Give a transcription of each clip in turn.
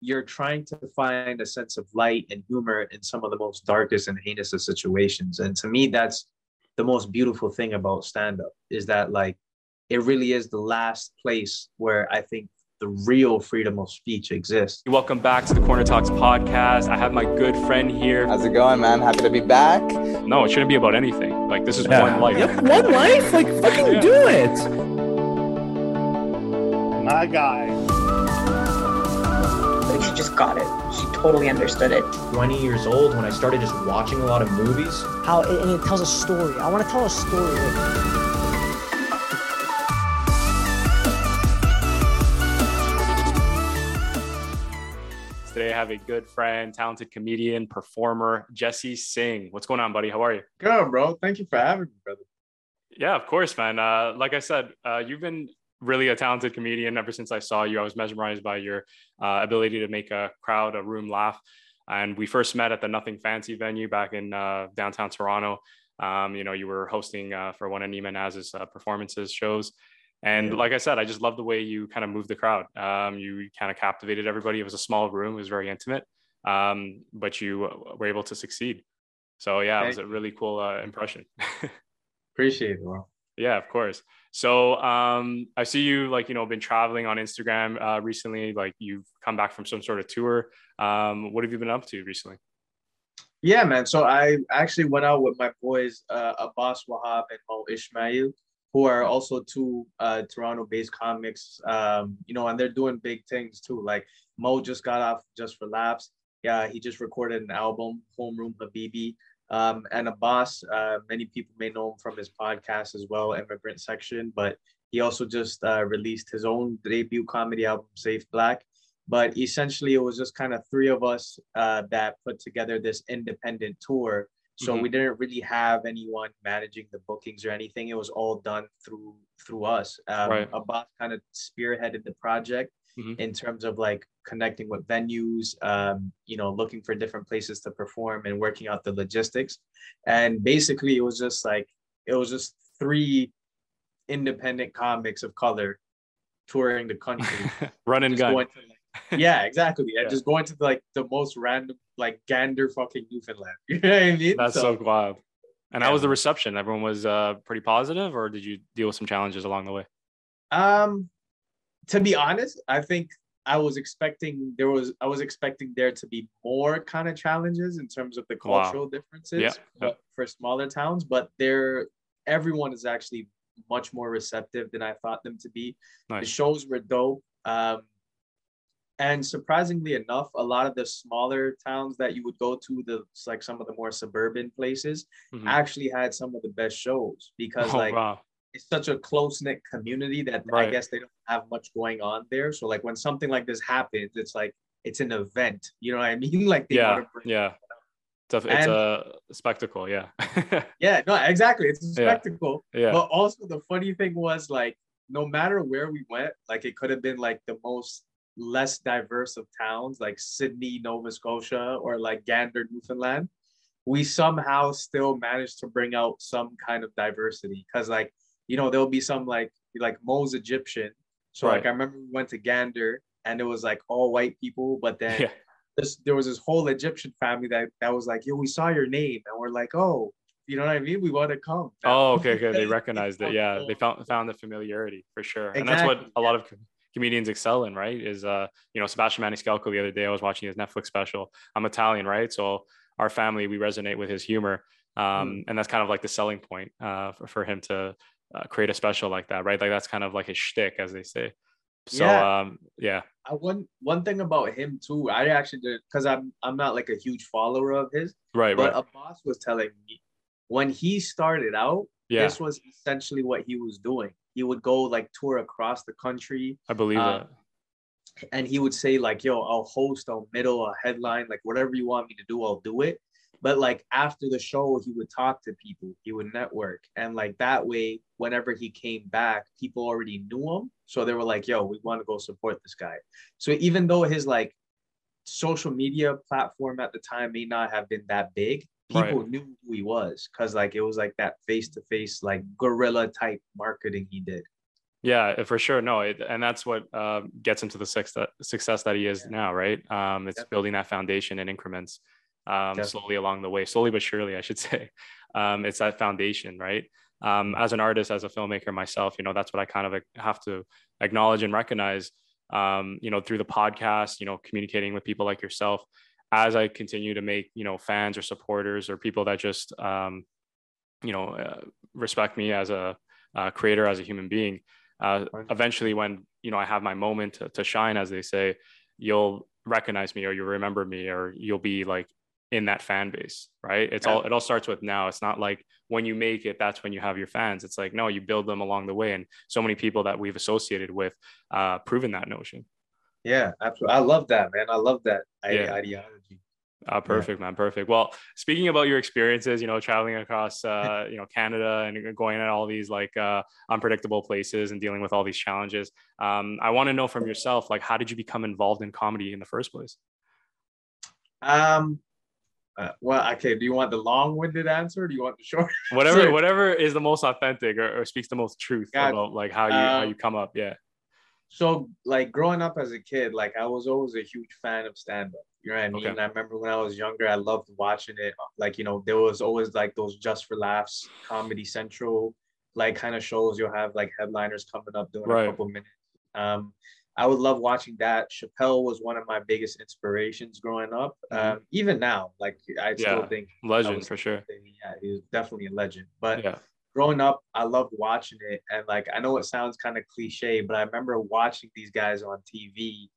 you're trying to find a sense of light and humor in some of the most darkest and heinous of situations. And to me, that's the most beautiful thing about stand up is that like it really is the last place where I think the real freedom of speech exists. Welcome back to the Corner Talks podcast. I have my good friend here. How's it going, man? Happy to be back. No, it shouldn't be about anything. Like this is yeah. one life. Yep, one life. Like fucking yeah. do it. My guy. Like she just got it. She totally understood it. 20 years old when I started just watching a lot of movies. How it, and it tells a story. I want to tell a story. Today I have a good friend, talented comedian, performer, Jesse Singh. What's going on, buddy? How are you? Good, bro. Thank you for having me, brother. Yeah, of course, man. Uh, like I said, uh, you've been really a talented comedian ever since I saw you. I was mesmerized by your uh, ability to make a crowd, a room laugh. And we first met at the Nothing Fancy venue back in uh, downtown Toronto. Um, you know, you were hosting uh, for one of Neiman Naz's uh, performances shows. And like I said, I just love the way you kind of moved the crowd. Um, you kind of captivated everybody. It was a small room, it was very intimate, um, but you were able to succeed. So yeah, it was a really cool uh, impression. Appreciate it, bro. Yeah, of course. So um, I see you like you know been traveling on Instagram uh, recently. Like you've come back from some sort of tour. Um, what have you been up to recently? Yeah, man. So I actually went out with my boys, uh, Abbas Wahab and Mo Ishmael who are also two uh, Toronto-based comics. Um, you know, and they're doing big things too. Like Mo just got off Just for Laughs. Yeah, he just recorded an album, Homeroom Habibi. Um, and Abbas, uh, many people may know him from his podcast as well, Immigrant Section, but he also just uh, released his own debut comedy album, Safe Black. But essentially, it was just kind of three of us uh, that put together this independent tour so mm-hmm. we didn't really have anyone managing the bookings or anything. It was all done through through us. Um, right. Abbas kind of spearheaded the project mm-hmm. in terms of like connecting with venues, um, you know, looking for different places to perform and working out the logistics. And basically, it was just like it was just three independent comics of color touring the country, run and gun. Yeah, exactly. And just going to like the most random, like Gander fucking Newfoundland. You know what I mean? That's so, so wild. And yeah. how was the reception? Everyone was uh, pretty positive, or did you deal with some challenges along the way? Um, to be honest, I think I was expecting there was I was expecting there to be more kind of challenges in terms of the cultural wow. differences yeah. yeah. for smaller towns, but there everyone is actually much more receptive than I thought them to be. Nice. The shows were dope. Um, and surprisingly enough, a lot of the smaller towns that you would go to, the like some of the more suburban places, mm-hmm. actually had some of the best shows because oh, like wow. It's such a close knit community that right. I guess they don't have much going on there. So like when something like this happens, it's like it's an event. You know what I mean? Like yeah, yeah. It's a, it's a spectacle, yeah. yeah, no, exactly. It's a spectacle. Yeah. yeah. But also the funny thing was like no matter where we went, like it could have been like the most less diverse of towns like Sydney, Nova Scotia, or like Gander, Newfoundland, we somehow still managed to bring out some kind of diversity. Cause like, you know, there'll be some like like Mo's Egyptian. So right. like I remember we went to Gander and it was like all white people, but then yeah. this there was this whole Egyptian family that that was like, yo, we saw your name. And we're like, oh, you know what I mean? We want to come. Oh, okay, okay. They recognized it. Yeah, they found found the familiarity for sure, exactly. and that's what a lot of comedians excel in, right? Is uh, you know, Sebastian Maniscalco the other day I was watching his Netflix special. I'm Italian, right? So our family we resonate with his humor, um, mm. and that's kind of like the selling point uh, for, for him to uh, create a special like that, right? Like that's kind of like his shtick, as they say. So yeah. um, yeah. I, one one thing about him too, I actually did because I'm I'm not like a huge follower of his, right? But right. Abbas was telling me when he started out, yeah. this was essentially what he was doing he would go like tour across the country. I believe uh, that. And he would say like, "Yo, I'll host, I'll middle, a headline, like whatever you want me to do, I'll do it." But like after the show, he would talk to people, he would network, and like that way, whenever he came back, people already knew him, so they were like, "Yo, we want to go support this guy." So even though his like social media platform at the time may not have been that big, people right. knew who he was because like it was like that face to face like guerrilla type marketing he did. Yeah, for sure. No, it, and that's what uh, gets him to the success success that he is Yeah. now, right? Um, it's Definitely. building that foundation in increments, um, slowly along the way, slowly but surely, I should say. Um, it's that foundation, right? Um, as an artist, as a filmmaker myself, you know, that's what I kind of have to acknowledge and recognize. Um, you know, through the podcast, you know, communicating with people like yourself, as I continue to make, you know, fans or supporters or people that just, um, you know, uh, respect me as a uh, creator, as a human being. Uh, eventually, when you know I have my moment to, to shine, as they say, you'll recognize me or you'll remember me or you'll be like in that fan base, right? It's Yeah. all it all starts with now. It's not like when you make it, that's when you have your fans. It's like no, you build them along the way, and so many people that we've associated with uh, proven that notion. Yeah, absolutely. I love that, man. I love that Yeah. ideology. Uh, perfect, man. Perfect. Well, speaking about your experiences, you know, traveling across, uh, you know, Canada and going at all these like uh, unpredictable places and dealing with all these challenges, um, I want to know from yourself, like, how did you become involved in comedy in the first place? Um, uh, well, okay. Do you want the long-winded answer? Or do you want the short? Whatever, Sure. whatever is the most authentic or, or speaks the most truth Got it. about like how you how Um, you come up. Yeah. So, like growing up as a kid, like I was always a huge fan of stand-up. You know what I mean? Okay. And I remember when I was younger, I loved watching it. Like you know, there was always like those just for laughs, Comedy Central, like kind of shows. You'll have like headliners coming up doing Right. a couple minutes. Um, I would love watching that. Chappelle was one of my biggest inspirations growing up. Mhm. Um, even now, like I still Yeah. think Legend for sure. Yeah, he was definitely a legend. But Yeah. growing up, I loved watching it. And like, I know it sounds kind of cliche, but I remember watching these guys on TV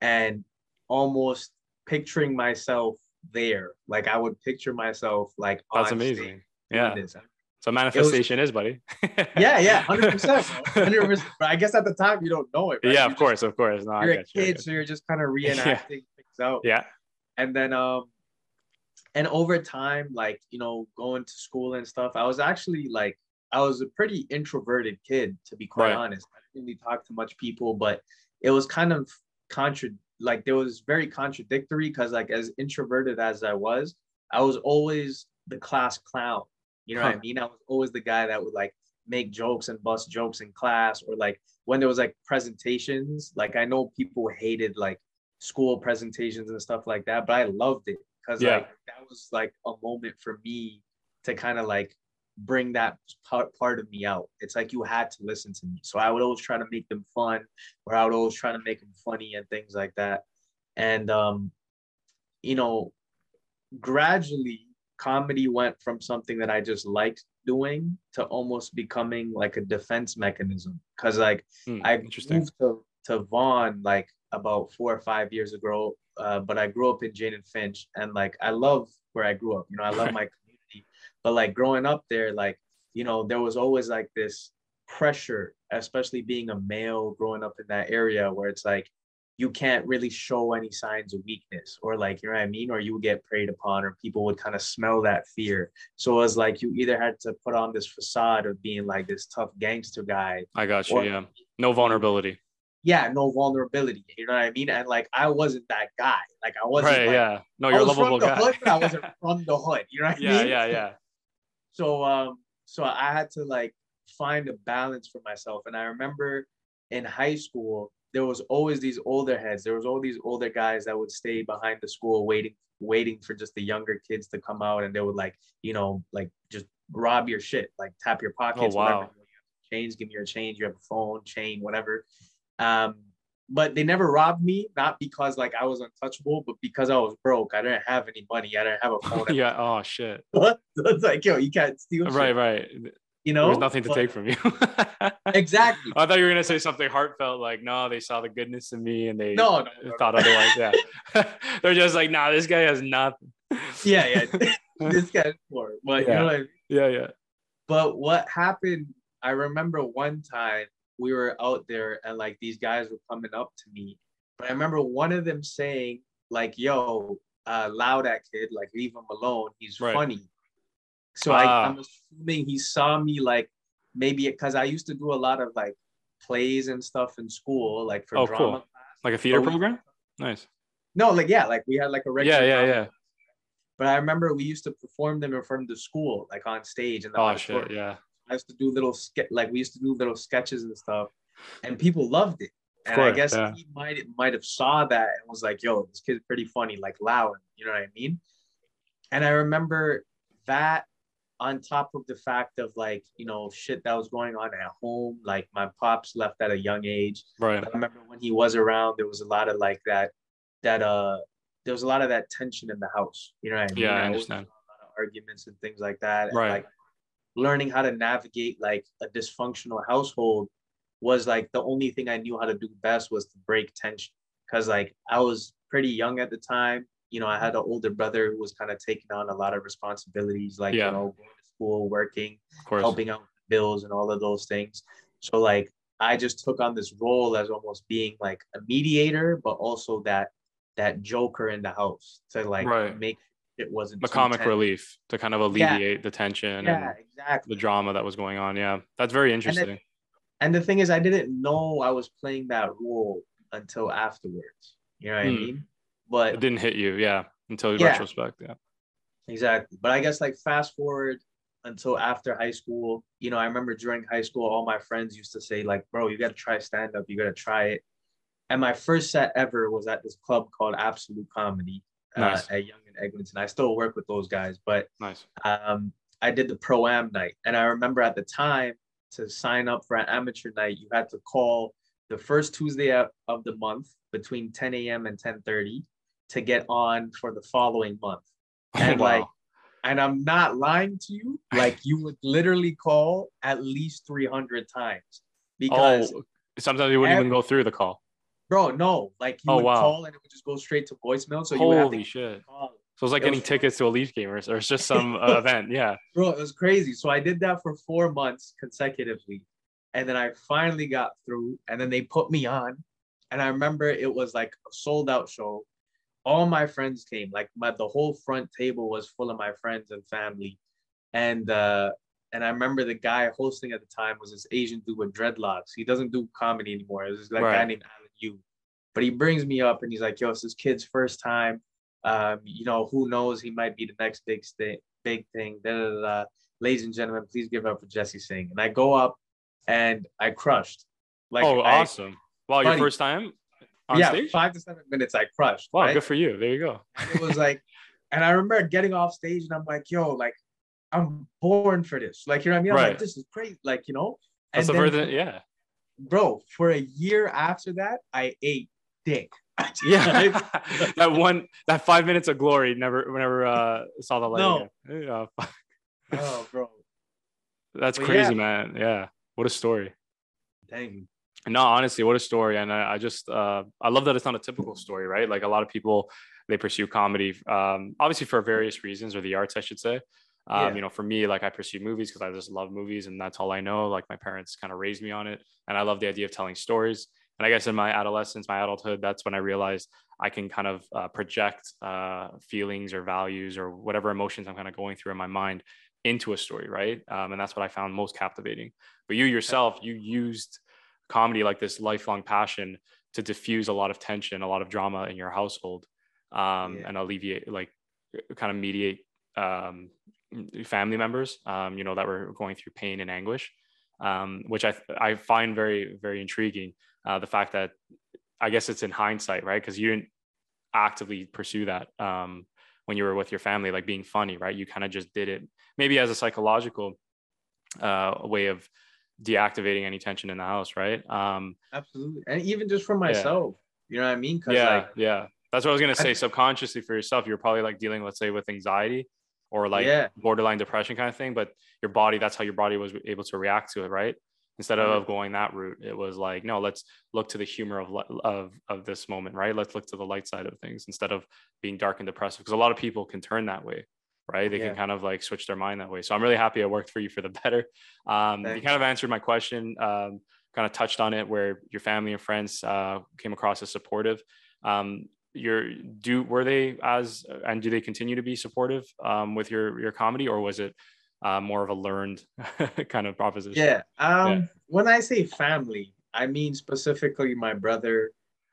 and almost picturing myself there. Like, I would picture myself like, That's on amazing. Yeah. this. So manifestation is, buddy. Yeah, yeah, 100%. 100%. But I guess at the time, you don't know it. Right? Yeah, You of course, of course. No, Just, you're a get you, kid, so you. you're just kind of reenacting things out. Yeah. and then um and over time like you know going to school and stuff i was actually like i was a pretty introverted kid to be quite Right. honest i didn't really talk to much people but it was kind of contra like there was very contradictory because like as introverted as i was i was always the class clown you know what i mean? I was always the guy that would like make jokes and bust jokes in class or like when there was like presentations like i know people hated like school presentations and stuff like that but i loved it because Yeah. like that was like a moment for me to kind of like bring that part, part of me out. It's like you had to listen to me. So i would always try to make them fun or i would always try to make them funny and things like that. And um you know gradually comedy went from something that i just liked doing to almost becoming like a defense mechanism because like Hmm, I interesting. moved to, to Vaughan like about four or five years ago, uh, but I grew up in Jane and Finch, and like I love where I grew up. You know, I love my community, but like growing up there, like you know, there was always like this pressure, especially being a male growing up in that area, where it's like you can't really show any signs of weakness, or like you know what I mean, or you would get preyed upon, or people would kind of smell that fear. So it was like you either had to put on this facade of being like this tough gangster guy I got you. or- Yeah. No vulnerability. yeah, no vulnerability. You know what I mean? And like I wasn't that guy. Like I wasn't Right. like, yeah. No, you're a was from lovable the guy. hood, but I wasn't from the hood. You know what I yeah. mean? Yeah. Yeah. So um, so I had to like find a balance for myself. And I remember in high school, there was always these older heads. There was all these older guys that would stay behind the school waiting, waiting for just the younger kids to come out, and they would like, you know, like just rob your shit, like tap your pockets, Oh, wow. whatever. Change, give me your change. You have a phone, chain, whatever. Um, but they never robbed me, not because like I was untouchable, but because I was broke. I didn't have any money. I didn't have a phone. yeah. Oh shit. so it's like, yo, you can't steal. shit, Right. You know, There was nothing to But- take from you. Exactly. I thought you were gonna say something heartfelt, like, no, they saw the goodness in me and they No, no, no, thought no. otherwise. Yeah. They're just like, nah, this guy has nothing. Yeah, yeah. this guy's poor, but you Yeah. know what I mean? Yeah, yeah. But what happened? I remember one time we were out there and like these guys were coming up to me, but I remember one of them saying like, "Yo, uh, allow that kid, like leave him alone. He's Right. funny." So Ah. I, I'm assuming he saw me like maybe because I used to do a lot of like plays and stuff in school, like for Oh, drama. cool. Like a theater But we- program? Nice. No, like yeah, like we had like a regular. yeah, drama yeah. But I remember we used to perform them in front of the school, like on stage. And Oh shit, yeah. I used to do little ske- like we used to do little sketches and stuff. and people loved it. Of And I guess yeah. he might might have saw that and was like, "Yo, this kid's pretty funny, like loud." You know what I mean? And I remember that on top of the fact of like you know shit that was going on at home. Like my pops left at a young age. Right. I remember when he was around, there was a lot of like that that uh there was a lot of that tension in the house. You know what I mean? Yeah, I understand. A lot of arguments and things like that. Right. like learning how to navigate like a dysfunctional household was like the only thing I knew how to do best was to break tension. Cause like I was pretty young at the time. You know, I had an older brother who was kind of taking on a lot of responsibilities, like Yeah. you know, going to school, working, Of course. helping out with bills and all of those things. So like I just took on this role as almost being like a mediator, but also that that joker in the house to like Right. make it wasn't The comic tense. relief to kind of Yeah. alleviate the tension Yeah, and exactly. the drama that was going on. Yeah. That's very interesting. And the thing is, I didn't know I was playing that role until afterwards. You know what I Hmm. mean? But it didn't hit you. Yeah. Until Yeah. retrospect. Yeah. Exactly. But I guess like fast forward until after high school, you know, I remember during high school, all my friends used to say, like, bro, you got to try stand up, you got to try it. And my first set ever was at this club called Absolute Comedy Nice. uh, at Yonge and Eglinton. I still work with those guys, but Nice. um, I did the pro am night. And I remember at the time to sign up for an amateur night, you had to call the first Tuesday of of the month between 10 a.m. and 10:30 to get on for the following month. And wow. like, and I'm not lying to you, like you would literally call at least 300 times because, oh, sometimes you wouldn't even go through the call. bro, no, like you Oh, would wow. call and it would just go straight to voicemail. So you would have Holy to shit. call. So it's like It getting tickets to a Leaf game or, or it's just some uh, event. Yeah. bro it was crazy so i did that for four months consecutively and then i finally got through and then they put me on and i remember it was like a sold out show all my friends came like my the whole front table was full of my friends and family and uh and i remember the guy hosting at the time was this asian dude with dreadlocks he doesn't do comedy anymore it was this guy Right. named alan yu but he brings me up and he's like yo it's this kid's first time um, you know, who knows? He might be the next big thing. Big thing. Da, da, da. Ladies and gentlemen, please give up for Jesse Singh. And I go up, and I crushed. Like, oh, I- awesome. Wow. Your first time yeah, stage? five to seven minutes, I crushed. Wow. right? Good for you. There you go. And it was like, and I remember getting off stage, and I'm like, yo, like, I'm born for this. Like, you know what I mean? I was Right. like, this is great. Like, you know. That's the then further, yeah. bro. For a year after that, I ate dick. Yeah. that one, that five minutes of glory never, never uh, saw the light. No. again. Yeah. oh, bro. That's But crazy, yeah. man. Yeah. What a story. Dang. No, honestly, what a story. And I, I just, uh, I love that it's not a typical story, right? Like a lot of people, they pursue comedy, um, obviously for various reasons, or the arts, I should say. Um, Yeah. You know, for me, like I pursue movies because I just love movies and that's all I know. Like my parents kind of raised me on it. And I love the idea of telling stories. And I guess in my adolescence, my adulthood, that's when I realized I can kind of uh, project uh, feelings or values or whatever emotions I'm kind of going through in my mind into a story, right? Um, and that's what I found most captivating. But you yourself, you used comedy like this lifelong passion to diffuse a lot of tension, a lot of drama in your household, um, Yeah. and alleviate, like, kind of mediate um, family members, um, you know, that were going through pain and anguish, um, which I I find very very intriguing. Uh, the fact that I guess it's in hindsight, right? Because you didn't actively pursue that um, when you were with your family, like being funny, right? You kind of just did it, maybe as a psychological uh, way of deactivating any tension in the house, right? Um, Absolutely. And even just for myself, you know what I mean? Because yeah, like, yeah. That's what I was gonna I- say. Subconsciously for yourself, you're probably like dealing, let's say, with anxiety or like Yeah. borderline depression kind of thing. But your body, that's how your body was able to react to it, right? Instead of going that route, it was like, no, let's look to the humor of of of this moment, right? Let's look to the light side of things instead of being dark and depressive. Because a lot of people can turn that way, right? They Yeah. can kind of like switch their mind that way. So I'm really happy I worked for you for the better. Um, you kind of answered my question. Um, kind of touched on it where your family and friends uh, came across as supportive. Um, your do were they as and do they continue to be supportive um, with your your comedy or was it uh, more of a learned kind of proposition? Yeah. Um, Yeah. when I say family, I mean specifically my brother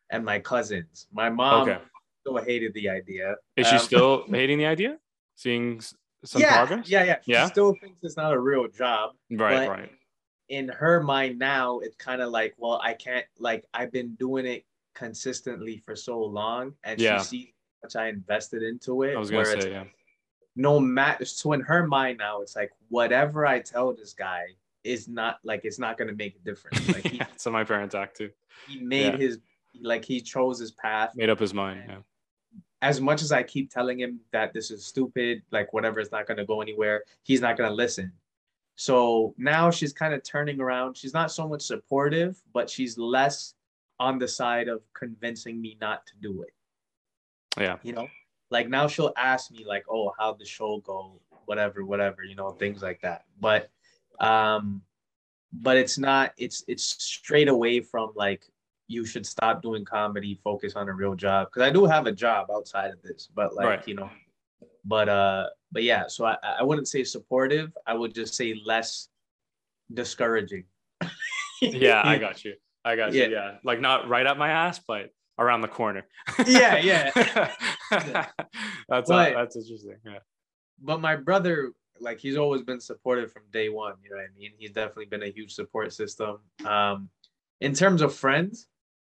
and my cousins. My mom Okay. still hated the idea. Is she Um, still hating the idea? Seeing some yeah, progress? Yeah, yeah. Yeah. She still thinks it's not a real job. Right, right. in her mind now, it's kind of like, well, I can't like I've been doing it consistently for so long, and Yeah. she sees how much I invested into it. I was gonna say, yeah. no matter so in her mind now it's like whatever i tell this guy is not like it's not going to make a difference like he, yeah, so my parents act too. he made Yeah. his like he chose his path Made up his mind. Yeah. As much as i keep telling him that this is stupid like whatever is not going to go anywhere he's not going to listen. So now she's kind of turning around. She's not so much supportive but she's less on the side of convincing me not to do it. Yeah. you know? Like now she'll ask me like oh how'd the show go? Whatever whatever you know things like that. But um but it's not it's it's straight away from like you should stop doing comedy focus on a real job because i do have a job outside of this but like Right. you know but uh but yeah so i i wouldn't say supportive i would just say less discouraging Yeah, I got you. I got you. Yeah. Yeah. Like not right up my ass, but around the corner. Yeah, yeah. that's But- that's interesting. Yeah. but my brother like he's always been supportive from day one you know what i mean he's definitely been a huge support system um in terms of friends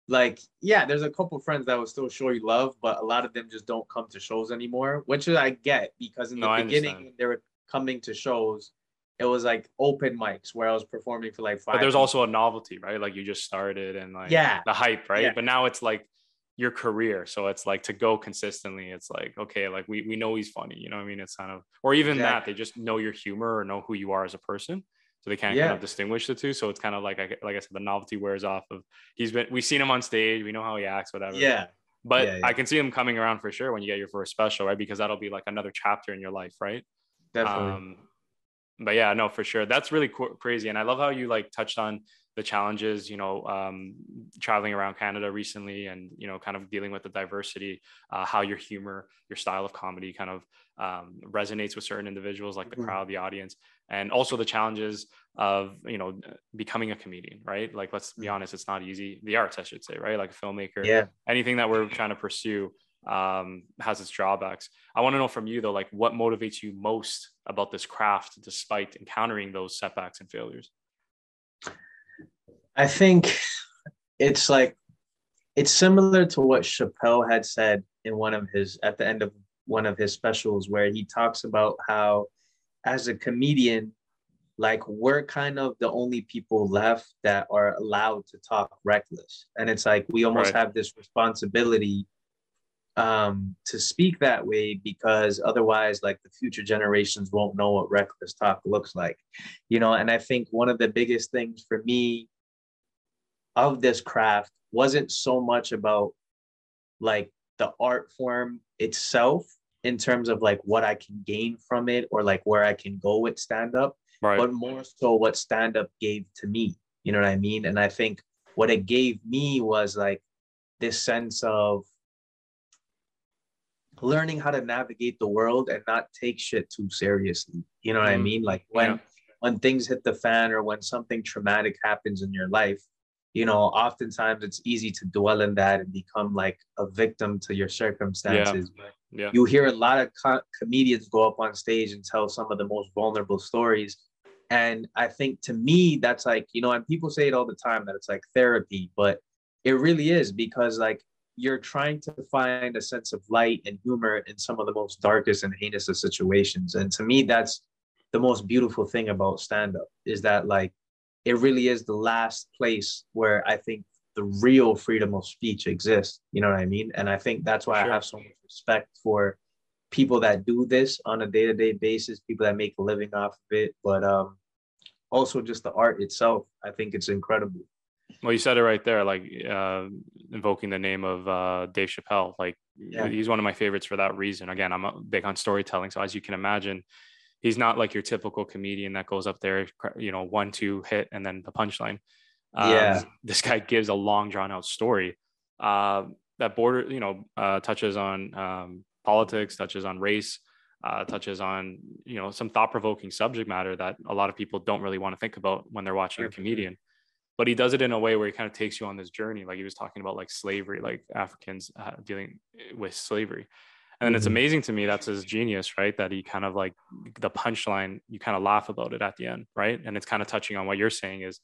like yeah there's a couple friends that will still show you love but a lot of them just don't come to shows anymore which i get because in the No, beginning when they were coming to shows it was like open mics where i was performing for like five But there's also a novelty, right? Like you just started and like Yeah. the hype, right? Yeah. But now it's like your career. So it's like to go consistently, it's like, okay, like we, we know he's funny, you know what I mean? It's kind of, or even that, they just know your humor or know who you are as a person. So they can't kind of distinguish the two. So it's kind of like, I- like I said, the novelty wears off of he's been, we've seen him on stage. We know how he acts, whatever. yeah But Yeah, yeah. I can see him coming around for sure when you get your first special, right? Because that'll be like another chapter in your life, right? definitely Um, but yeah, no, for sure. That's really co- crazy. And I love how you like touched on the challenges, you know, um, traveling around Canada recently and, you know, kind of dealing with the diversity, uh, how your humor, your style of comedy kind of um, resonates with certain individuals like the Mhm. crowd, the audience, and also the challenges of, you know, becoming a comedian, right? Like, let's be honest, it's not easy. The arts, I should say, right? Like a filmmaker, yeah anything that we're trying to pursue um, has its drawbacks. I want to know from you though, like what motivates you most about this craft despite encountering those setbacks and failures? I think it's like it's similar to what Chappelle had said in one of his at the end of one of his specials where he talks about how as a comedian like we're kind of the only people left that are allowed to talk reckless and it's like we almost Right. have this responsibility um to speak that way because otherwise like the future generations won't know what reckless talk looks like you know and i think one of the biggest things for me of this craft wasn't so much about like the art form itself in terms of like what I can gain from it or like where I can go with stand up, Right. but more so what stand up gave to me. You know what I mean? And I think what it gave me was like this sense of learning how to navigate the world and not take shit too seriously. You know what I Mm, mean? Like when yeah. when things hit the fan or when something traumatic happens in your life, you know, oftentimes it's easy to dwell in that and become like a victim to your circumstances. But yeah. you hear a lot of co- comedians go up on stage and tell some of the most vulnerable stories. And I think to me, that's like, you know, and people say it all the time that it's like therapy, but it really is because like you're trying to find a sense of light and humor in some of the most darkest and heinous of situations. And to me, that's the most beautiful thing about stand up is that like it really is the last place where I think the real freedom of speech exists. You know what I mean? And I think that's why Sure. I have so much respect for people that do this on a day-to-day basis, people that make a living off of it, but um also just the art itself. I think it's incredible. Well, you said it right there, like uh, invoking the name of uh, Dave Chappelle. Like Yeah. he's one of my favorites for that reason. Again, I'm big on storytelling, so as you can imagine, he's not like your typical comedian that goes up there, you know, one two hit and then the punchline. Um, Yeah. this guy gives a long drawn out story uh, that border, you know, uh, touches on um, politics, touches on race, uh, touches on you know some thought provoking subject matter that a lot of people don't really want to think about when they're watching a comedian but he does it in a way where he kind of takes you on this journey like he was talking about like slavery like africans uh, dealing with slavery And it's Mhm. amazing to me that's his genius, right? That he kind of like the punchline, you kind of laugh about it at the end, right? And it's kind of touching on what you're saying is,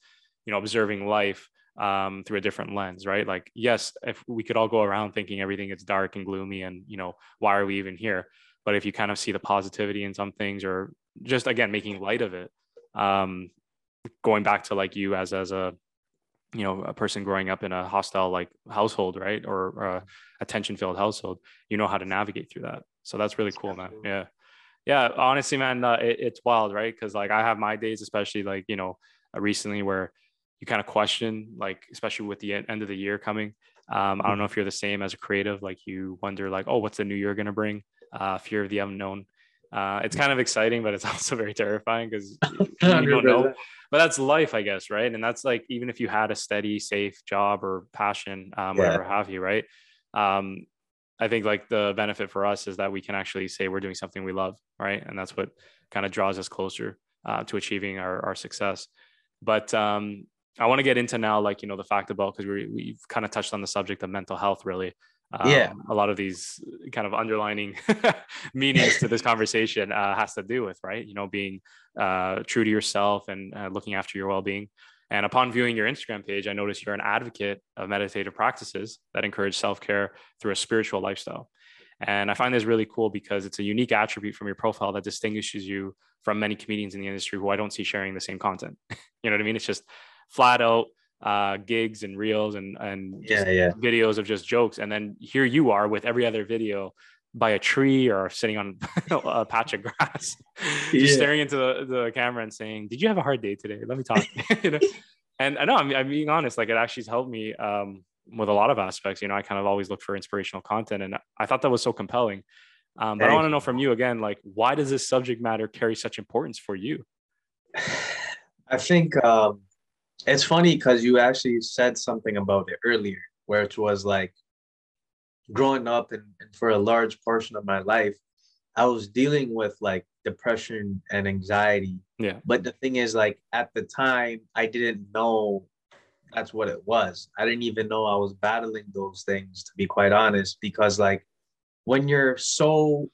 you know, observing life um, through a different lens, right? Like, yes, if we could all go around thinking everything is dark and gloomy and, you know, why are we even here? But if you kind of see the positivity in some things or just again making light of it, um, going back to like you as as a you know a person growing up in a hostile like household right? Or, or a attention filled household you know how to navigate through that. So that's really cool man. Yeah. Yeah honestly man uh, it, it's wild right? Because like i have my days especially like you know recently where you kind of question like especially with the end of the year coming um, i don't know if you're the same as a creative like you wonder like oh what's the new year going to bring? Uh, fear of the unknown. Uh, it's kind of exciting but it's also very terrifying because you don't know. but that's life i guess right? And that's like even if you had a steady safe job or passion um, Yeah. whatever have you right? Um, i think like the benefit for us is that we can actually say we're doing something we love right? And that's what kind of draws us closer uh, to achieving our, our success. But um, i want to get into now like you know the fact about because we, we've kind of touched on the subject of mental health really. Um, Yeah. a lot of these kind of underlining meanings to this conversation uh, has to do with right you know being uh, true to yourself and uh, looking after your well-being. And upon viewing your instagram page i noticed you're an advocate of meditative practices that encourage self-care through a spiritual lifestyle. And i find this really cool because it's a unique attribute from your profile that distinguishes you from many comedians in the industry who i don't see sharing the same content. You know what i mean? It's just flat out uh, gigs and reels and and Yeah, yeah. videos of just jokes. And then here you are with every other video by a tree or sitting on a patch of grass just Yeah. staring into the, the camera and saying did you have a hard day today? Let me talk. You know? And i know I'm, I'm being honest like it actually has helped me um, with a lot of aspects. You know i kind of always look for inspirational content and i thought that was so compelling. Um, but i want to know from you again like why does this subject matter carry such importance for you? I think um, it's funny because you actually said something about it earlier, where it was like growing up and, and for a large portion of my life, I was dealing with like depression and anxiety. Yeah. But the thing is, like at the time, I didn't know that's what it was. I didn't even know I was battling those things, to be quite honest, because like when you're so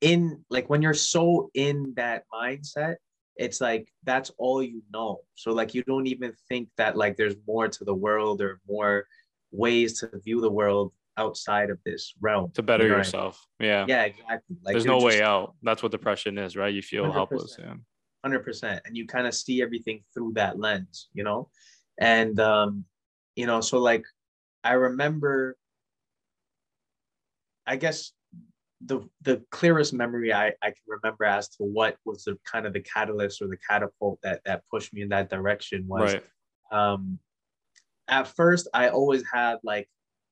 in like when you're so in that mindset it's like that's all you know. So like you don't even think that like there's more to the world or more ways to view the world outside of this realm. To better you know what I mean? yourself. Yeah, yeah exactly. Like there's no way out. That's what depression is right? You feel 100%. helpless. yeah. 100% and you kind of see everything through that lens you know? And um you know so like i remember i guess the the clearest memory I, I can remember as to what was the kind of the catalyst or the catapult that that pushed me in that direction was right um at first i always had like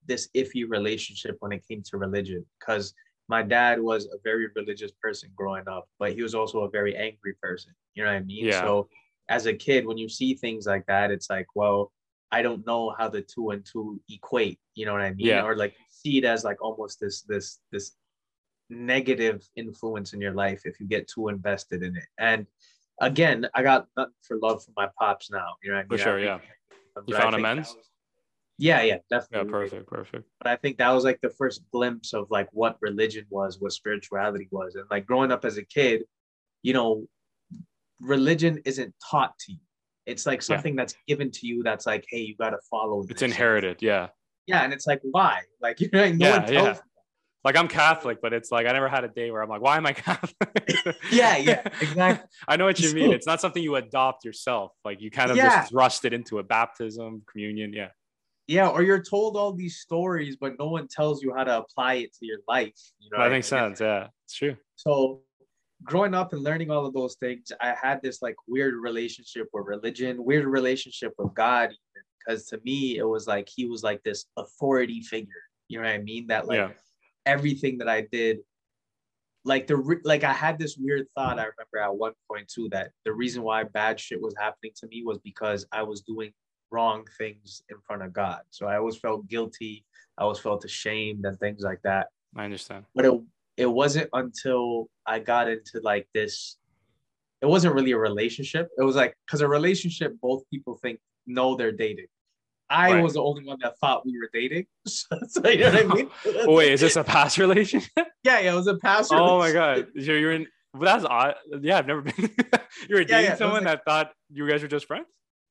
this iffy relationship when it came to religion because my dad was a very religious person growing up but he was also a very angry person you know what i mean Yeah. so as a kid when you see things like that it's like well i don't know how the two and two equate you know what i mean Yeah. or like see it as like almost this this this negative influence in your life if you get too invested in it and again i got nothing for love for my pops now you know what i For mean I sure, yeah. Uh, but You found amends? was- yeah yeah yeah perfect perfect but I think that was like the first glimpse of like what religion was, what spirituality was. And like growing up as a kid, you know, religion isn't taught to you. It's like Yeah. something that's given to you that's like, hey, you gotta follow it's inherited yeah Yeah, and it's like why? Like you know, no Yeah, one tells yeah. Like I'm Catholic, but it's like I never had a day where I'm like, why am I Catholic? Yeah, yeah, exactly. I know what you mean. So- It's not something you adopt yourself. Like you kind of Yeah. just thrust it into a baptism, communion. Yeah. Yeah, or you're told all these stories, but no one tells you how to apply it to your life. You know, that what I makes mean? sense. Yeah, it's true. so growing up and learning all of those things i had this like weird relationship with religion weird relationship with god because to me it was like he was like this authority figure you know what i mean that like Yeah. Everything that i did like the like i had this weird thought i remember at one point too that the reason why bad shit was happening to me was because i was doing wrong things in front of god so i always felt guilty i always felt ashamed and things like that I understand. but it it wasn't until I got into like this. It wasn't really a relationship. It was like because a relationship, both people think no, they're dating. I Right. was the only one that thought we were dating. So, you know what I mean? Oh, wait, is this a past relationship? Yeah, yeah, it was a past. Relationship. Oh my god, so you're in. Well, that's odd. Yeah, I've never been. you were Yeah, dating yeah, someone like- that thought you guys were just friends.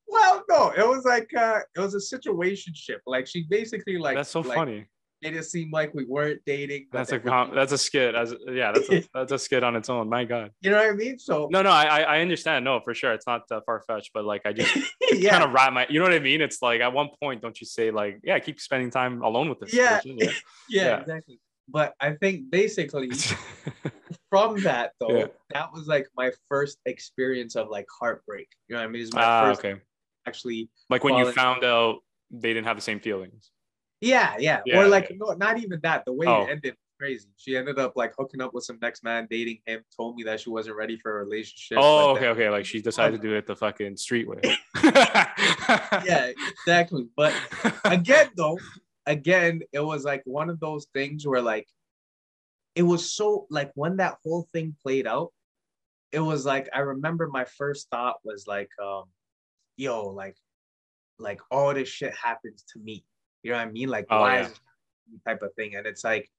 Well, no, it was like uh it was a situationship. Like she basically like that's so like, funny. Made it seem like we weren't dating. That's a com- that's a skit. As yeah, that's a, that's a skit on its own. My god. you know what I mean? So No, no, I I understand. No, for sure, it's not uh, far fetched, but like I just yeah, kind of wrap my. You know what I mean? It's like at one point, don't you say like, yeah, keep spending time alone with this. Yeah. person, yeah, Yeah. exactly. But I think basically from that though, Yeah. that was like my first experience of like heartbreak. You know what I mean? It's my ah, first okay. actually Like when you found out they didn't have the same feelings. Yeah, yeah. Yeah, or like yeah. no, not even that. The way Oh. it ended was crazy. She ended up like hooking up with some next man, dating him, told me that she wasn't ready for a relationship. Oh, okay, okay. Like she decided to do it the fucking street way. Yeah, exactly. But again though, again, it was like one of those things where like it was so like when that whole thing played out, it was like I remember my first thought was like, um, yo, like, like all this shit happens to me. You know what I mean? Like, Oh, why yeah. type of thing? And it's like,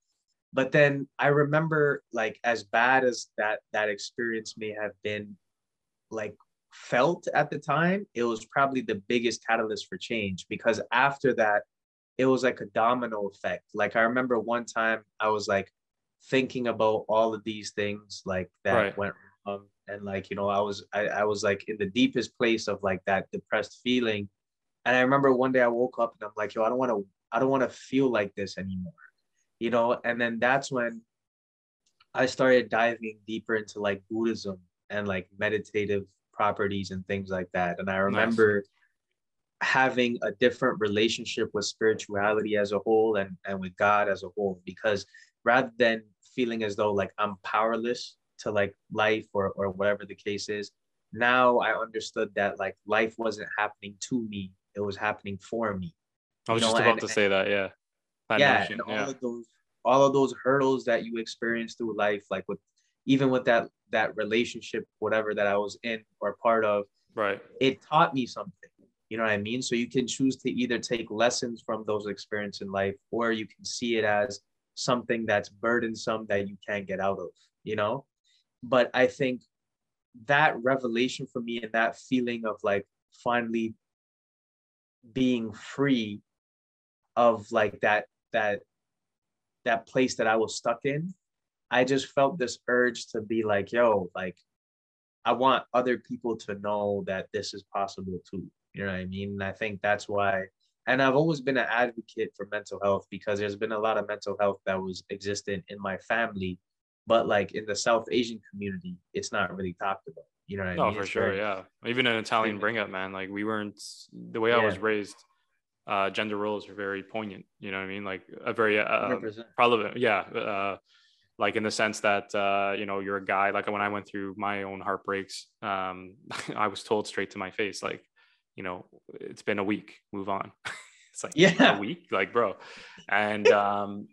but then I remember like as bad as that that experience may have been, like felt at the time, it was probably the biggest catalyst for change because after that, it was like a domino effect. Like I remember one time I was like thinking about all of these things like that Right. went wrong. And like, you know, I was I, I was like in the deepest place of like that depressed feeling. And I remember one day I woke up and I'm like, yo, I don't want to, I don't want to feel like this anymore. You know, and then that's when I started diving deeper into like Buddhism and like meditative properties and things like that. And I remember having a different relationship with spirituality as a whole and, and with God as a whole, because rather than feeling as though like I'm powerless to like life or, or whatever the case is, now I understood that like life wasn't happening to me, it was happening for me I was you know, just about and- to say that. Yeah. That yeah, notion, all of those all of those hurdles that you experience through life, like with even with that that relationship, whatever that I was in or part of, Right. it taught me something. You know what I mean? So you can choose to either take lessons from those experiences in life, or you can see it as something that's burdensome that you can't get out of, you know? But I think that revelation for me and that feeling of like finally being free of like that that that place that I was stuck in, I just felt this urge to be like, yo, like I want other people to know that this is possible too. You know what I mean? And I think that's why and I've always been an advocate for mental health because there's been a lot of mental health that was existent in my family, but like in the South Asian community, it's not really talked about. You know what I Oh, mean? for It's sure. very- Yeah. Even an Italian bring up, man. Like we weren't the way I was raised. Uh, gender roles are very poignant. You know what I mean? Like a very uh, 100%. relevant. Yeah. Uh, like in the sense that uh, you know you're a guy. Like when I went through my own heartbreaks, um, I was told straight to my face, like, you know, it's been a week. Move on. it's like Yeah. a week, like, bro. And um,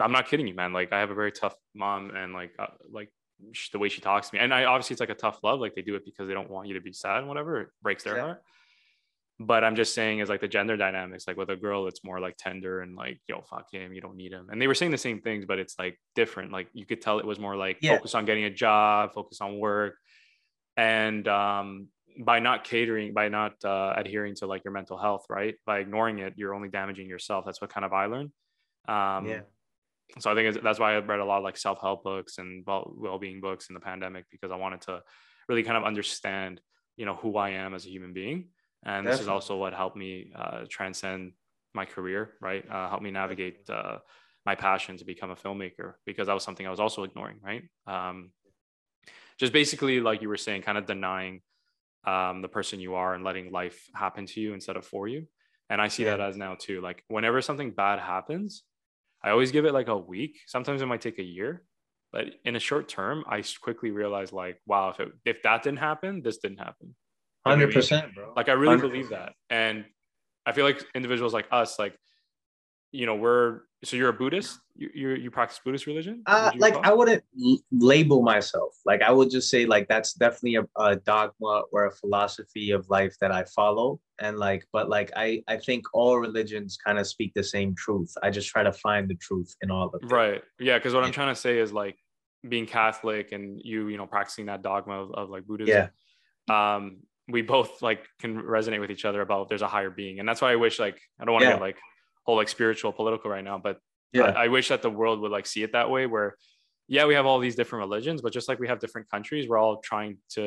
I'm not kidding you, man. Like I have a very tough mom, and like uh, like sh- the way she talks to me, and I obviously it's like a tough love. Like they do it because they don't want you to be sad and whatever. It breaks their Yeah. heart. But I'm just saying, is like the gender dynamics. Like with a girl, it's more like tender and like, yo, fuck him, you don't need him. And they were saying the same things, but it's like different. Like you could tell it was more like Yeah. focus on getting a job, focus on work, and um, by not catering, by not uh, adhering to like your mental health, right? By ignoring it, you're only damaging yourself. That's what kind of I learned. Um, Yeah. So I think that's why I read a lot of like self-help books and well- well-being books in the pandemic because I wanted to really kind of understand, you know, who I am as a human being. And this is also what helped me uh, transcend my career, right? Uh, help me navigate uh, my passion to become a filmmaker because that was something I was also ignoring, right? Um, just basically, like you were saying, kind of denying um, the person you are and letting life happen to you instead of for you. And I see that as now too. Like whenever something bad happens, I always give it like a week. Sometimes it might take a year, but in a short term, I quickly realize like, wow, if it, if that didn't happen, this didn't happen. You know what I mean? Hundred percent, bro. Like I really 100%. believe that. And I feel like individuals like us, like you know we're so you're a buddhist you you, you practice buddhist religion uh, like call- I wouldn't label myself. Like I would just say like that's definitely a, a dogma or a philosophy of life that I follow. And like, but like I I think all religions kind of speak the same truth. I just try to find the truth in all of them. right yeah because what i'm trying to say is like being catholic and you you know practicing that dogma of, of like buddhism yeah. um we both like can resonate with each other about there's a higher being and that's why i wish like i don't want to Yeah. get like whole like spiritual political right now but Yeah. I, I wish that the world would like see it that way where yeah we have all these different religions but just like we have different countries we're all trying to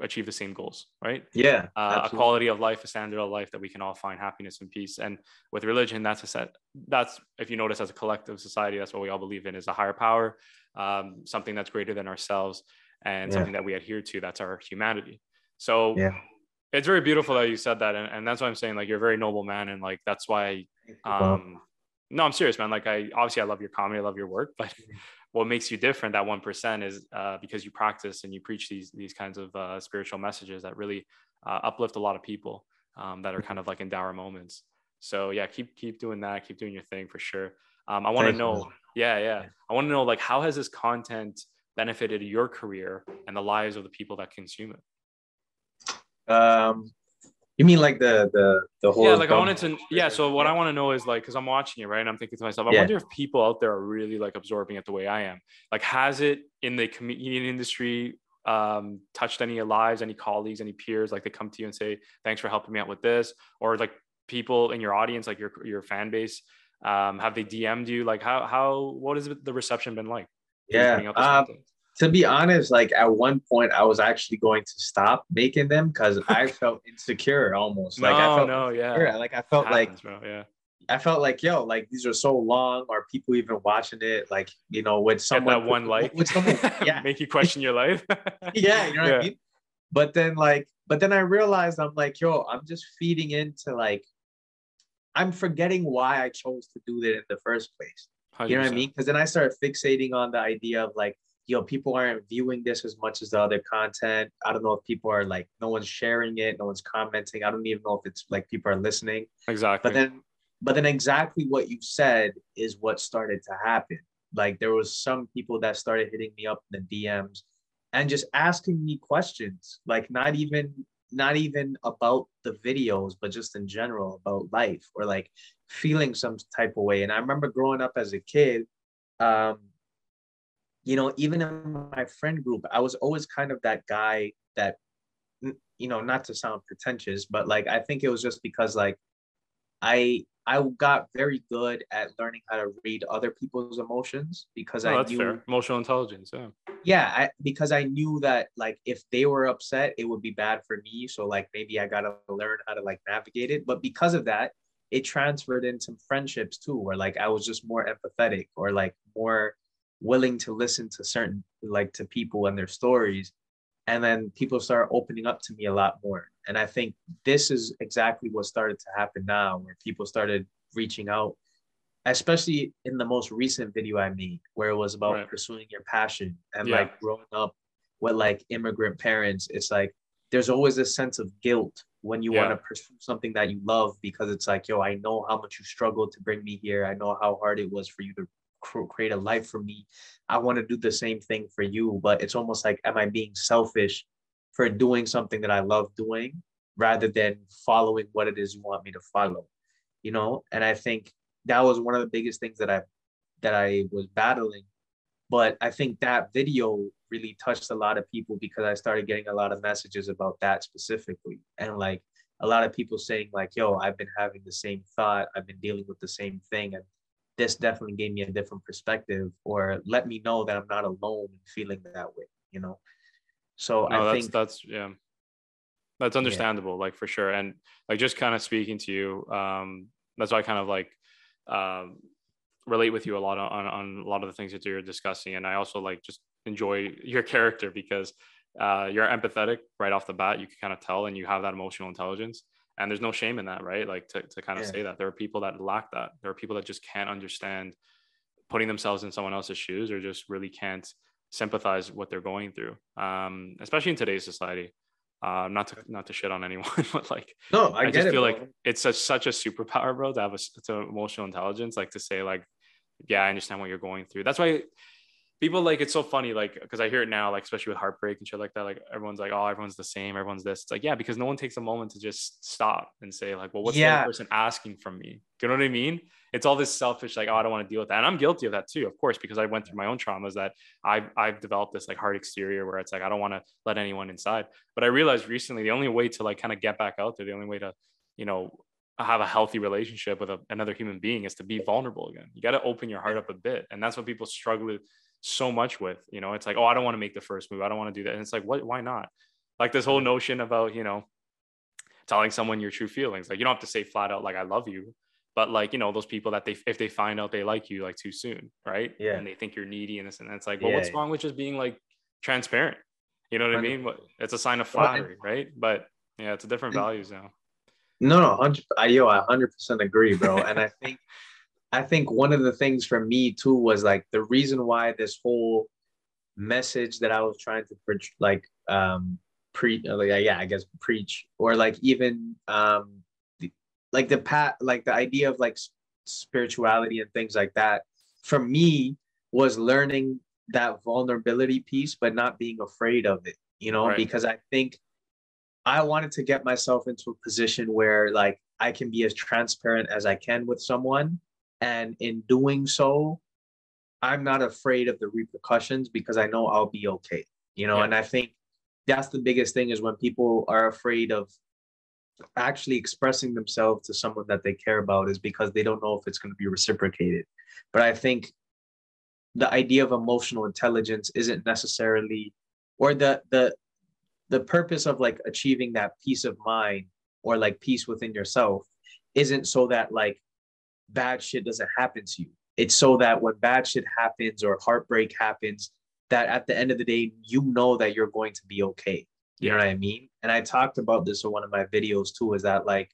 achieve the same goals right Yeah. uh, a quality of life, a standard of life that we can all find happiness and peace. And with religion, that's a set. That's if you notice, as a collective society, that's what we all believe in: is a higher power, um, something that's greater than ourselves, and Yeah. something that we adhere to. That's our humanity. So Yeah. it's very beautiful that you said that, and, and that's why I'm saying like you're a very noble man, and like that's why. Um, no, I'm serious, man. Like I obviously I love your comedy, I love your work, but what makes you different that one percent is uh, because you practice and you preach these these kinds of uh, spiritual messages that really uh, uplift a lot of people um, that are kind of like in dour moments. So yeah, keep keep doing that, keep doing your thing for sure. Um, I want to know, man. yeah, yeah, I want to know like how has this content benefited your career and the lives of the people that consume it? um, you mean like the the the whole? yeah like i wanted to yeah so what i want to know is like because i'm watching it right and i'm thinking to myself i Yeah. wonder if people out there are really like absorbing it the way i am like has it in the comedian industry um touched any lives any colleagues any peers like they come to you and say thanks for helping me out with this or like people in your audience like your your fan base um have they dm'd you like how how what has the reception been like Yeah. putting out this content? to be honest, like at one point, I was actually going to stop making them because I felt insecure almost. Like I felt no yeah insecure. Like I felt like bro. yeah I felt like, yo, like these are so long. Are people even watching it? Like, you know, with someone that one like with someone, yeah, make you question your life yeah, you know what Yeah. I mean. But then, like, but then I realized I'm like, yo, I'm just feeding into like, I'm forgetting why I chose to do that in the first place. You know what I mean? Because then I started fixating on the idea of like, yo, people aren't viewing this as much as the other content. I don't know if people are like, no one's sharing it, no one's commenting. I don't even know if it's like people are listening. exactly But then, but then exactly what you said is what started to happen. Like there was some people that started hitting me up in the DMs and just asking me questions, like not even not even about the videos, but just in general about life or like feeling some type of way. And I remember growing up as a kid, um, you know, even in my friend group, I was always kind of that guy that, you know, not to sound pretentious, but like I think it was just because like I I got very good at learning how to read other people's emotions because Oh, I that's knew fair. Emotional intelligence. Yeah. yeah I, because i knew that like if they were upset it would be bad for me so like maybe i gotta learn how to like navigate it but because of that it transferred into friendships too where like i was just more empathetic or like more willing to listen to certain like to people and their stories and then people start opening up to me a lot more and i think this is exactly what started to happen now where people started reaching out especially in the most recent video I made, where it was about Right. pursuing your passion and Yeah. like growing up with like immigrant parents. It's like there's always a sense of guilt when you want to pursue something that you love because it's like, yo, I know how much you struggled to bring me here. I know how hard it was for you to create a life for me. I want to do the same thing for you, but it's almost like, am I being selfish for doing something that I love doing rather than following what it is you want me to follow? You know, and I think that was one of the biggest things that I that I was battling. But I think that video really touched a lot of people because I started getting a lot of messages about that specifically. And like a lot of people saying, like, yo, I've been having the same thought, I've been dealing with the same thing. And this definitely gave me a different perspective or let me know that I'm not alone in feeling that way, you know? So no, I that's think that's yeah, that's understandable, like for sure. And like just kind of speaking to you, um, that's why I kind of like um, relate with you a lot on on a lot of the things that you're discussing. And I also like just enjoy your character because uh, you're empathetic right off the bat. You can kind of tell, and you have that emotional intelligence. And there's no shame in that, right? Like to, to kind of Yeah. say that there are people that lack that. There are people that just can't understand putting themselves in someone else's shoes or just really can't sympathize what they're going through um, especially in today's society Uh, not to not to shit on anyone, but like No, I, I, just it. feel bro. like it's such such a superpower, bro, to have a, to emotional intelligence, like to say like, yeah, I understand what you're going through. That's why people like it's so funny, like because I hear it now, like especially with heartbreak and shit like that. Like everyone's like, oh, everyone's the same, everyone's this. It's like yeah, because no one takes a moment to just stop and say like, well, what's the Yeah. other person asking from me? You know what I mean? It's all this selfish, like, oh, I don't want to deal with that, and I'm guilty of that too, of course, because I went through my own traumas that I've I've developed this like hard exterior where it's like I don't want to let anyone inside. But I realized recently the only way to like kind of get back out there, the only way to, you know, have a healthy relationship with a, another human being is to be vulnerable again. You got to open your heart up a bit, and that's what people struggle so much with. You know, it's like, oh, I don't want to make the first move. I don't want to do that, and it's like, what? Why not? Like this whole notion about you know, telling someone your true feelings. Like you don't have to say flat out like I love you, but like you know those people that they if they find out they like you like too soon, right? Yeah. And they think you're needy and this and it's like, well, Yeah, what's yeah. wrong with just being like transparent? You know what I mean? What it's a sign of Well, flattery, right? But yeah, it's a different And- values now. No, no. I yo, I hundred percent agree, bro. and I think, I think one of the things for me too was like the reason why this whole message that I was trying to preach, like, um, pre, like, yeah, I guess preach, or like even, um, the, like the pat, like the idea of like spirituality and things like that, for me was learning that vulnerability piece, but not being afraid of it. You know, Right. because I think I wanted to get myself into a position where like I can be as transparent as I can with someone. And in doing so, I'm not afraid of the repercussions because I know I'll be okay. You know, Yeah. and I think that's the biggest thing is when people are afraid of actually expressing themselves to someone that they care about is because they don't know if it's going to be reciprocated. But I think the idea of emotional intelligence isn't necessarily or the the the purpose of like achieving that peace of mind or like peace within yourself isn't so that like bad shit doesn't happen to you. It's so that when bad shit happens or heartbreak happens, that at the end of the day, you know that you're going to be okay. You know what I mean? And I talked about this in one of my videos too, is that like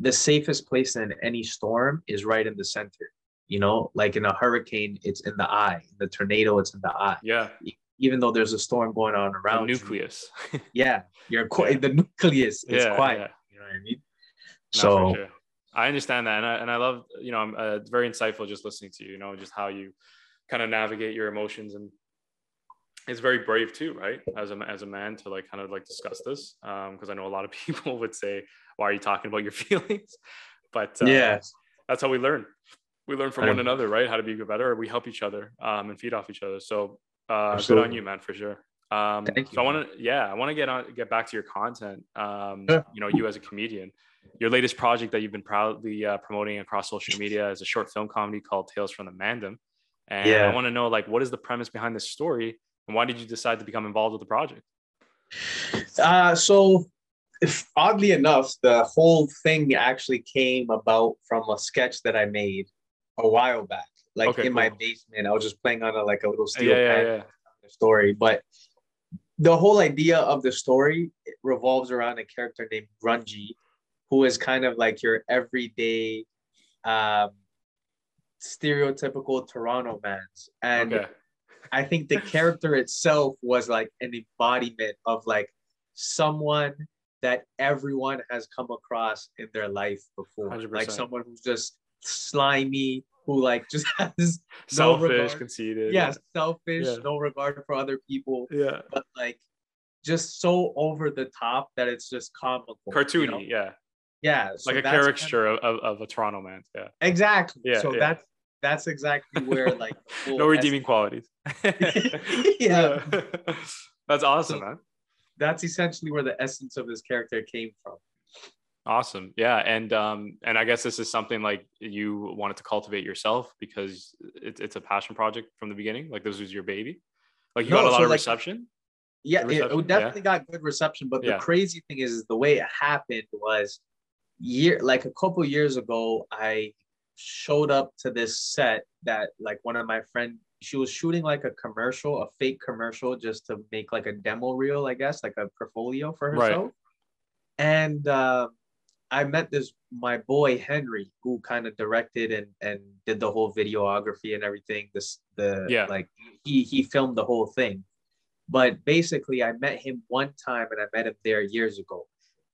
the safest place in any storm is right in the center. You know, like in a hurricane, it's in the eye. In the tornado, it's in the eye. Yeah, Even though there's a storm going on the around you, nucleus. yeah, you're quiet. Yeah. The nucleus is Yeah, quiet. yeah. You know what I mean? No, so sure. I understand that, and I and I love you know I'm uh, very insightful just listening to you. You know, just how you kind of navigate your emotions, and it's very brave too, right? As a as a man to like kind of like discuss this, because I know a lot of people would say, "Why are you talking about your feelings?" But uh, yeah, that's how we learn. We learn from one another, right? How to be better. We help each other um, and feed off each other. So uh, good on you, man, for sure. Um, Thank so I want to, yeah, I want to get on, get back to your content. Um, Sure. You know, you as a comedian, your latest project that you've been proudly uh, promoting across social media is a short film comedy called Tales from the Mandem. And Yeah. I want to know, like, what is the premise behind this story, and why did you decide to become involved with the project? Uh, so, if, oddly enough, the whole thing actually came about from a sketch that I made a while back, like Okay, in my basement. I was just playing on a like a little steel yeah, yeah, pen yeah. story, but the whole idea of the story revolves around a character named Grungy, who is kind of like your everyday, um, stereotypical Toronto man. And Okay. I think the character itself was like an embodiment of like someone that everyone has come across in their life before. Like 100%. someone who's just slimy, who like just has no Selfish, regard. conceited. yeah, selfish, Yeah. no regard for other people, Yeah. but like just so over the top that it's just comical. you Cartoony. know? Yeah. Yeah. so like a that's kind of- caricature of, of, a Toronto man. Yeah. exactly. Yeah, so yeah. that's that's exactly where like no redeeming qualities. Yeah. That's awesome, So- man. that's essentially where the essence of this character came from. Awesome. Yeah. And um, and I guess this is something like you wanted to cultivate yourself because it's it's a passion project from the beginning. Like this was your baby. Like you No, got a lot so, of like, reception. Yeah, it, reception, it definitely got good reception. But Yeah. the crazy thing is, is the way it happened was year like a couple years ago, I showed up to this set that like one of my friend she was shooting like a commercial, a fake commercial, just to make like a demo reel, I guess, like a portfolio for Right. herself. And uh, I met this my boy Henry, who kind of directed and and did the whole videography and everything. This the Yeah. like he he filmed the whole thing. But basically, I met him one time and I met him there years ago.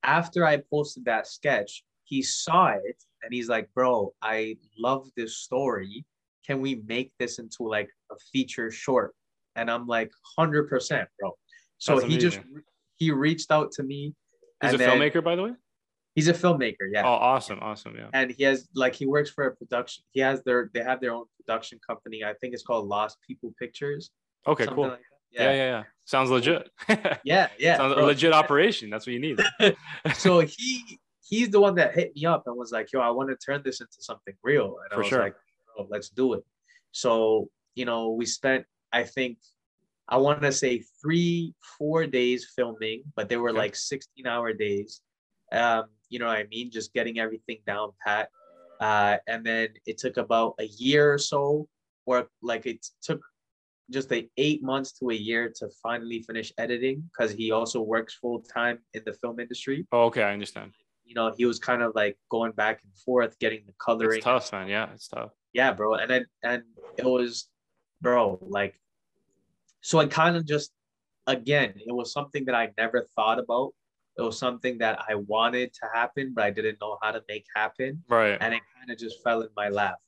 After I posted that sketch, he saw it and he's like, Bro, I love this story. Can we make this into like a feature short? And I'm like, 100%, bro. So That's he just, he reached out to me. He's a then- filmmaker, by the way. He's a filmmaker, yeah Oh, awesome, awesome, yeah. and he has like he works for a production he has their they have their own production company i think it's called lost people pictures Okay, cool. like. Yeah. yeah, yeah, Sounds legit. yeah yeah Sounds a legit operation. That's what you need. so he he's the one that hit me up and was like yo i want to turn this into something real and For i was sure. like bro, let's do it so you know we spent i think i want to say three four days filming but they were Okay. like 16 hour days um you know what i mean just getting everything down pat uh and then it took about a year or so or like it took just a eight months to a year to finally finish editing because he also works full time in the film industry oh, okay, I understand. you know, he was kind of like going back and forth, getting the coloring. It's tough, man. Yeah, it's tough. Yeah, bro. And then and it was, bro, like, so I kind of just, again, it was something that I never thought about. It was something that I wanted to happen, but I didn't know how to make happen, Right. and it kind of just fell in my lap,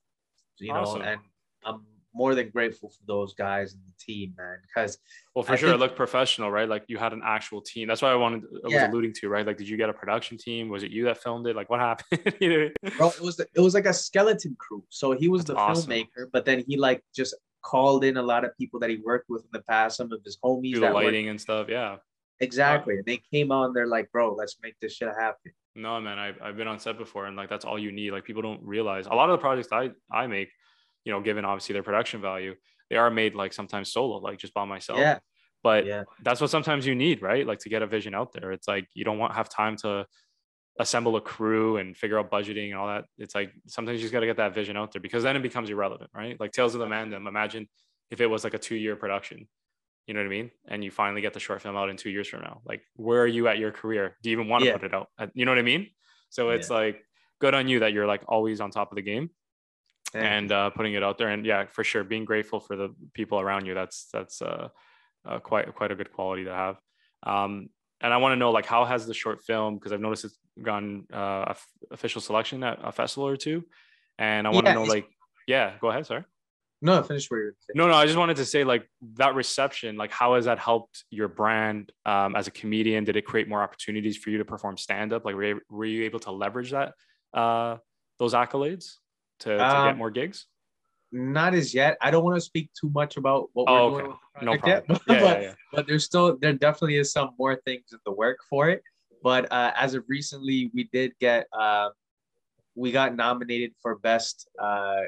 you know. And I'm more than grateful for those guys and the team, man, because Well, for I sure, it looked professional, right? Like you had an actual team. That's why I wanted, I was alluding to, right? Like, did you get a production team? Was it you that filmed it? Like, what happened? you know? bro it was it was like a skeleton crew so he was That's the awesome. filmmaker but then he like just called in a lot of people that he worked with in the past some of his homies Do the that worked- lighting and stuff. Yeah. exactly and they came on they're like bro let's make this shit happen No, man, I've, I've been on set before, and like that's all you need. Like people don't realize a lot of the projects I I make, you know, given obviously their production value, they are made like sometimes solo, like just by myself. yeah But yeah that's what sometimes you need, right? Like to get a vision out there. It's like you don't want have time to assemble a crew and figure out budgeting and all that. It's like sometimes you just got to get that vision out there because then it becomes irrelevant, right? Like Tales of the Mandem. Imagine if it was like a two year production. You know what I mean? And you finally get the short film out in two years from now. Like, where are you at your career? Do you even want to Yeah. put it out? Uh, You know what I mean? So it's like good on you that you're like always on top of the game. And uh, putting it out there. And yeah, for sure, being grateful for the people around you. That's that's uh, uh, quite quite a good quality to have. Um, and I want to know like how has the short film because I've noticed it's gone uh, official selection at a festival or two, and I want to Yeah, know like yeah, go ahead, sorry. no finish where you're saying. No, no, I just wanted to say like that reception, like how has that helped your brand um, as a comedian? Did it create more opportunities for you to perform stand up? Like were you, were you able to leverage that uh, those accolades to, to get Um, more gigs? not as yet i don't want to speak too much about what Oh, we're okay. doing with No problem. yet, Yeah, but, yeah, yeah. but there's still there definitely is some more things in the work for it but uh, as of recently we did get uh, we got nominated for best uh,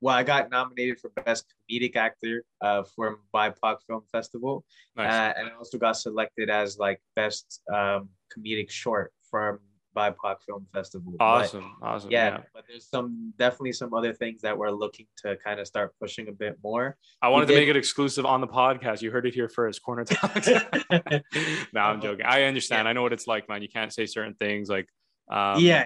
well i got nominated for best comedic actor uh, from bipoc film festival Nice. uh, and i also got selected as like best um, comedic short from bipoc film festival But- awesome. awesome. yeah, Yeah. but there's some definitely some other things that we're looking to kind of start pushing a bit more. I wanted to did- make it exclusive on the podcast. You heard it here first. Corner Talks. no, I'm joking. I understand. I know what it's like, man. You can't say certain things like, um, yeah,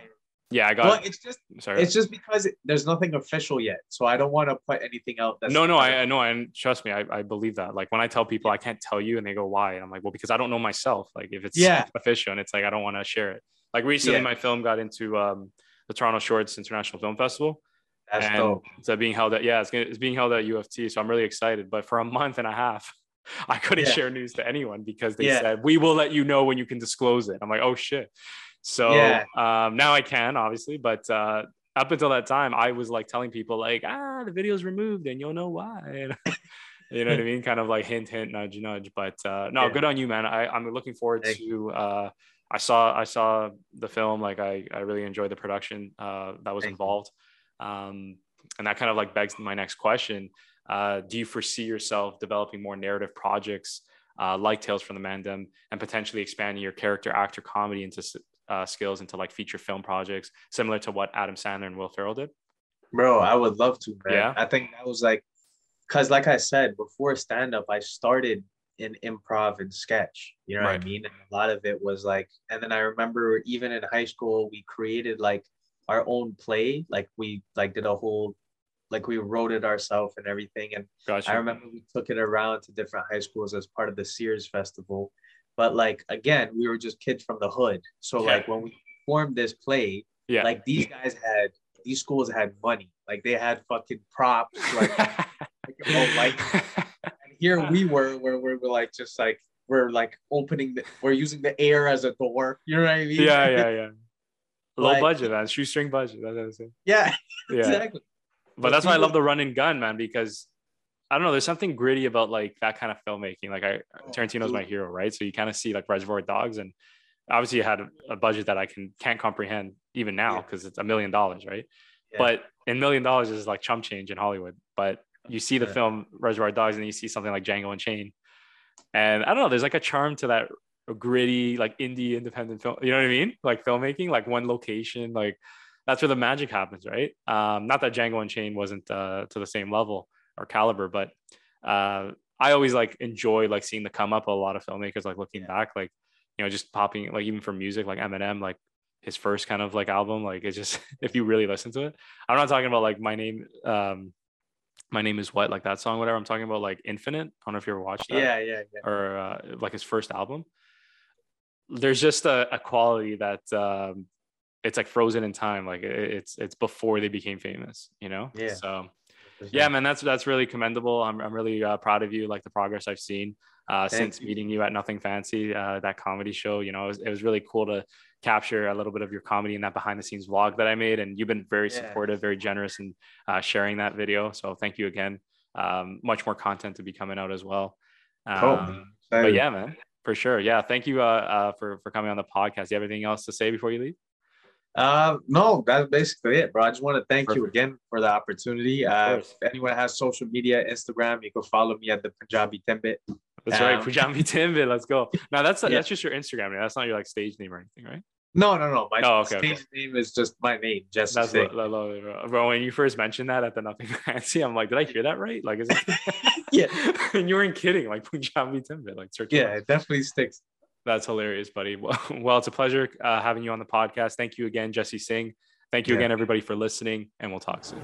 yeah. I got. well, it's just sorry. it's just because it, there's nothing official yet, so I don't want to put anything out. That's no, no, I, I know, and trust me, I, I believe that. Like when I tell people I can't tell you, and they go, "Why?" and I'm like, "Well, because I don't know myself. Like if it's Yeah. official, and it's like I don't want to share it." Like recently, Yeah. my film got into um, the Toronto Shorts International Film Festival, That's and dope. it's being held at yeah, it's, gonna, it's being held at UFT. So I'm really excited. But for a month and a half, I couldn't Yeah. share news to anyone because they Yeah. said we will let you know when you can disclose it. I'm like, oh shit. So Yeah. um, now I can obviously, but uh, up until that time, I was like telling people like, ah, the video's removed and you'll know why. you know what I mean? Kind of like hint, hint, nudge, nudge. But uh, no, good on you, man. I, I'm looking forward Thank to. Uh, I saw I saw the film. Like I I really enjoyed the production uh, that was Thank involved. Um, and that kind of like begs my next question. Uh, do you foresee yourself developing more narrative projects uh, like Tales from the Mandem and potentially expanding your character actor comedy into uh, skills into like feature film projects similar to what Adam Sandler and Will Ferrell did? bro. I would love to, man. Yeah. I think that was like, cause like I said before stand up, I started in improv and sketch. You know Right. what I mean? And a lot of it was like, and then I remember even in high school, we created like our own play. Like we like did a whole like we wrote it ourselves and everything. And Gotcha. I remember we took it around to different high schools as part of the Sears Festival. But like again, we were just kids from the hood. So Yeah. like when we formed this play, yeah. like these guys had these schools had money. Like they had fucking props. Like, like, oh, like here we were where we were like just like we're like opening the we're using the air as a door. You know what I mean? yeah, yeah, yeah. Low Like- budget, man. Shoestring budget. That's what I'm saying. yeah, Yeah. exactly. but But that's why I love the run and gun, man, because I don't know, there's something gritty about like that kind of filmmaking. Like I Oh, Tarantino's my hero, right? So you kind of see like Reservoir Dogs and obviously you had a, a budget that I can can't comprehend even now Yeah. because it's a million dollars, right? Yeah. But in million dollars is like chump change in Hollywood. But you see the Yeah. film Reservoir Dogs and then you see something like Django Unchained. And I don't know, there's like a charm to that gritty, like indie independent film. You know what I mean? Like filmmaking, like one location, like that's where the magic happens, right? Um, not that Django Unchained wasn't uh, to the same level or caliber, but uh, I always like enjoy like seeing the come up of a lot of filmmakers, like looking Yeah. back, like you know, just popping like even for music, like Eminem, like his first kind of like album, like it's just if you really listen to it. I'm not talking about like my name, um, my name is what, like that song, whatever. I'm talking about like Infinite. I don't know if you ever watched that Yeah, yeah, yeah. or uh, like his first album there's just a, a quality that um it's like frozen in time like it- it's it's before they became famous you know Yeah. so yeah man that's that's really commendable i'm, I'm really uh, proud of you like the progress i've seen uh, since you. meeting you at nothing fancy uh, that comedy show you know it was, it was really cool to capture a little bit of your comedy in that behind the scenes vlog that i made and you've been very Yeah. supportive very generous in uh, sharing that video so thank you again um, much more content to be coming out as well Cool. um, but yeah, man, for sure. Yeah, thank you uh, uh, for for coming on the podcast. You have anything else to say before you leave? Uh, no, that's basically it, bro. I just want to thank you again for the opportunity. Uh, if anyone has social media, Instagram, you can follow me at the Punjabi Timbit. That's right, Um, Pujambi Timbit. Let's go. Now that's Yeah. that's just your Instagram name. That's not your like stage name or anything, right? No, no, no. My Oh, okay, stage name is just my name, Jesse That's Singh. lo- lo- lo- bro. When you first mentioned that at the Nothing Fancy, I'm like, did I hear that right? Like, is it? Yeah. and you weren't kidding. Like Punjabi Timbit. Like, search. Yeah, it definitely sticks. That's hilarious, buddy. Well, well it's a pleasure uh, having you on the podcast. Thank you again, Jesse Singh. Thank you Yeah. again, everybody, for listening, and we'll talk soon.